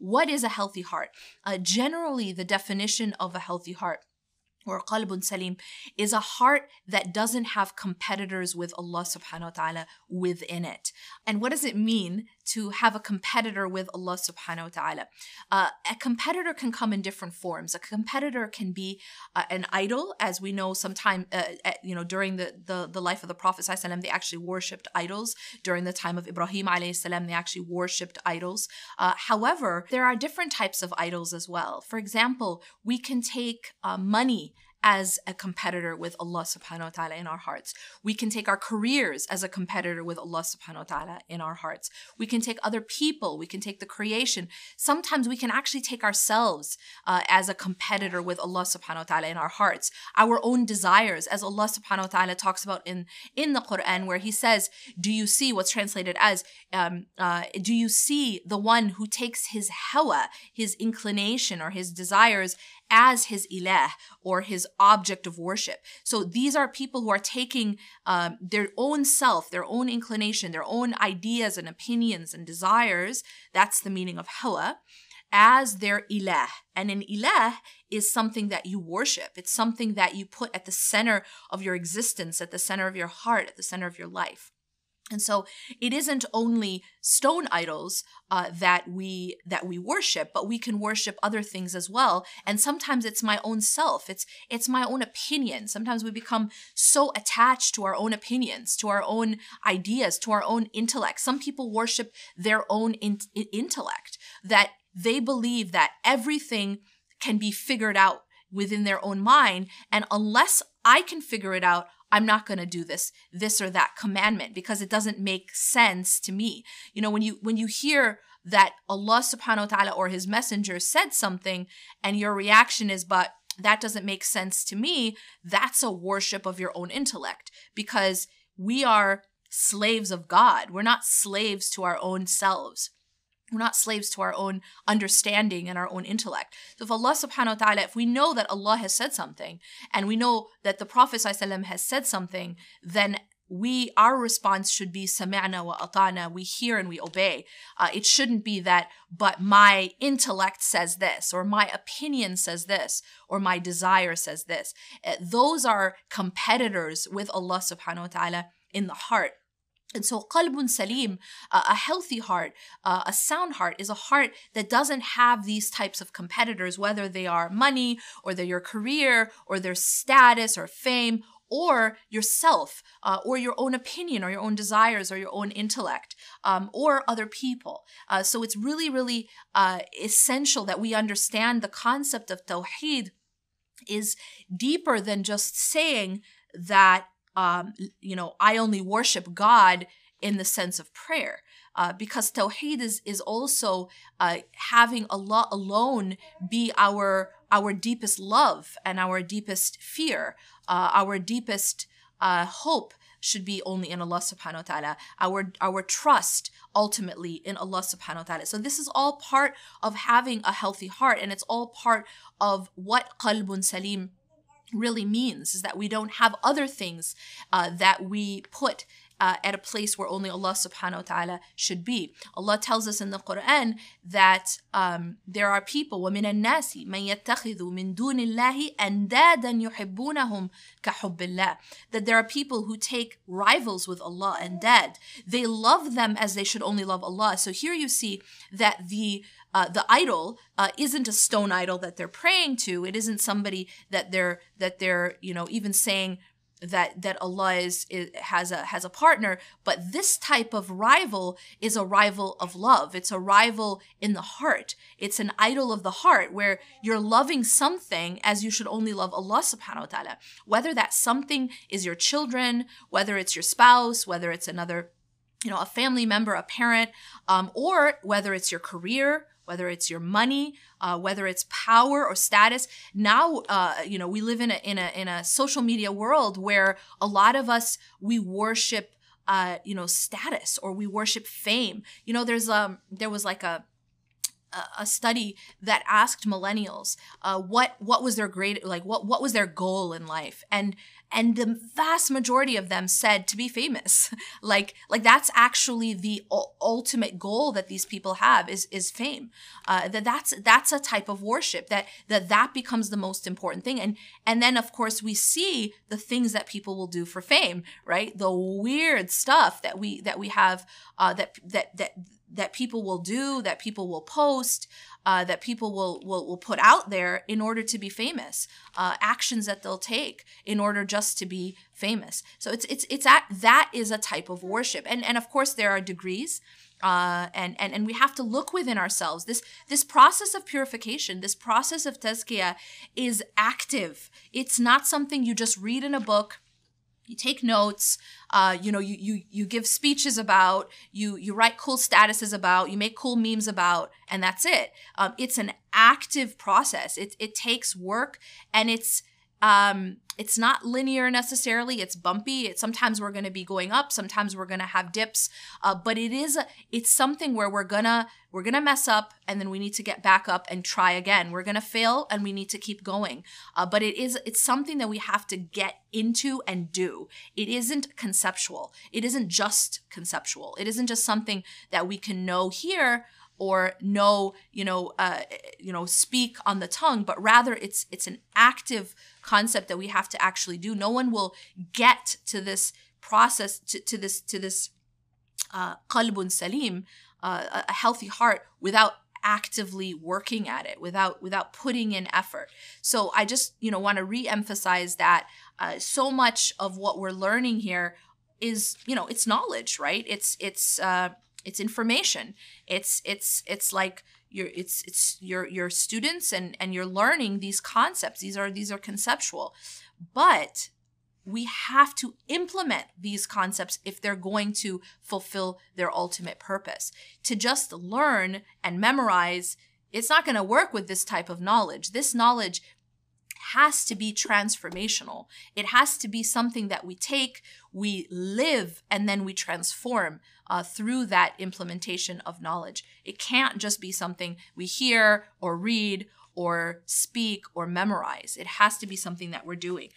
what is a healthy heart? Uh, generally, the definition of a healthy heart or qalbun salim is a heart that doesn't have competitors with Allah subhanahu wa ta'ala within it. And what does it mean to have a competitor with Allah subhanahu wa ta'ala? Uh, a competitor can come in different forms. A competitor can be uh, an idol, as we know sometime, uh, you know, during the, the, the life of the Prophet they actually worshipped idols. During the time of Ibrahim salam, they actually worshipped idols. Uh, however, there are different types of idols as well. For example, we can take uh, money as a competitor with Allah subhanahu wa ta'ala in our hearts. We can take our careers as a competitor with Allah subhanahu wa ta'ala in our hearts. We can take other people, we can take the creation. Sometimes we can actually take ourselves uh, as a competitor with Allah subhanahu wa ta'ala in our hearts. Our own desires, as Allah subhanahu wa ta'ala talks about in, in the Quran, where He says, Do you see what's translated as, um, uh, Do you see the one who takes his hawa, his inclination or his desires, as his ilah or his object of worship. So these are people who are taking um, their own self, their own inclination, their own ideas and opinions and desires. That's the meaning of hawa as their ilah. And an ilah is something that you worship. It's something that you put at the center of your existence, at the center of your heart, at the center of your life. And so it isn't only stone idols uh, that we that we worship, but we can worship other things as well. And sometimes it's my own self. It's it's my own opinion. Sometimes we become so attached to our own opinions, to our own ideas, to our own intellect. Some people worship their own in- intellect that they believe that everything can be figured out within their own mind, and unless I can figure it out, I'm not going to do this this or that commandment because it doesn't make sense to me. You know, when you when you hear that Allah subhanahu wa ta'ala or his messenger said something and your reaction is but that doesn't make sense to me, that's a worship of your own intellect because we are slaves of God. We're not slaves to our own selves. We're not slaves to our own understanding and our own intellect. So if Allah subhanahu wa ta'ala, if we know that Allah has said something and we know that the Prophet has said something, then we our response should be sami'na wa ata'na. We hear and we obey. Uh, it shouldn't be that but my intellect says this or my opinion says this or my desire says this. Uh, those are competitors with allah subhanahu wa ta'ala in the heart and so, qalbun salim, a healthy heart, a sound heart, is a heart that doesn't have these types of competitors, whether they are money or they're your career or their status or fame or yourself uh, or your own opinion or your own desires or your own intellect um, or other people. Uh, so, it's really, really uh, essential that we understand the concept of tawheed is deeper than just saying that um, you know, I only worship God in the sense of prayer. Uh, because Tawheed is, is also uh, having Allah alone be our our deepest love and our deepest fear, uh, our deepest uh, hope should be only in Allah subhanahu wa ta'ala. Our our trust ultimately in Allah subhanahu wa ta'ala. So this is all part of having a healthy heart and it's all part of what qalbun salim really means is that we don't have other things uh, that we put uh, at a place where only Allah subhanahu wa ta'ala should be. Allah tells us in the Quran that um, there are people, وَمِنَ النَّاسِ مَنْ يَتَّخِذُ مِنْ دُونِ اللَّهِ أَنْدَادًا يُحِبُّونَهُمْ كَحُبِّ اللَّهِ That there are people who take rivals with Allah andad. They love them as they should only love Allah. So here you see that the uh, the idol uh, isn't a stone idol that they're praying to. It isn't somebody that they're that they're you know even saying that that Allah is, is, has a has a partner, but this type of rival is a rival of love. It's a rival in the heart. It's an idol of the heart where you're loving something as you should only love Allah subhanahu wa ta'ala. Whether that something is your children, whether it's your spouse, whether it's another you know, a family member, a parent, um, or whether it's your career, whether it's your money, uh, whether it's power or status. Now, uh, you know, we live in a in a in a social media world where a lot of us we worship, uh, you know, status or we worship fame. You know, there's um there was like a a study that asked millennials uh, what what was their great like what what was their goal in life? And and the vast majority of them said to be famous. Like like that's actually the u- ultimate goal that these people have is is fame. Uh, that that's that's a type of worship that that that becomes the most important thing. And and then of course we see the things that people will do for fame right? The weird stuff that we that we have uh, that that that that people will do, that people will post, uh, that people will, will will put out there in order to be famous. Uh, actions that they'll take in order just to be famous. So it's it's it's at, that is a type of worship, and and of course there are degrees. Uh, and, and and we have to look within ourselves. This this process of purification, this process of tazkiyah, is active. It's not something you just read in a book you take notes uh, you know you, you you give speeches about you you write cool statuses about you make cool memes about and that's it. Um, it's an active process. It, it takes work and it's um, it's not linear necessarily. It's bumpy. It, sometimes we're going to be going up sometimes we're going to have dips. Uh, but it is a, it's something where we're gonna we're gonna mess up and then we need to get back up and try again. We're gonna fail and we need to keep going. Uh, but it is it's something that we have to get into and do. It isn't conceptual. It isn't just conceptual. It isn't just something that we can know here or know you know uh, you know speak on the tongue but rather it's it's an active concept that we have to actually do. No one will get to this process, to, to this, to this uh, qalbun salim, uh, a healthy heart, without actively working at it without without putting in effort so i just you know want to re-emphasize that uh, so much of what we're learning here is you know it's knowledge right it's it's uh it's information. It's it's it's like you're it's it's your your students and and you're learning these concepts. These are these are conceptual. But we have to implement these concepts if they're going to fulfill their ultimate purpose. To just learn and memorize it's not going to work with this type of knowledge. This knowledge has to be transformational. It has to be something that we take, we live, and then we transform uh, through that implementation of knowledge. It can't just be something we hear or read or speak or memorize. It has to be something that we're doing.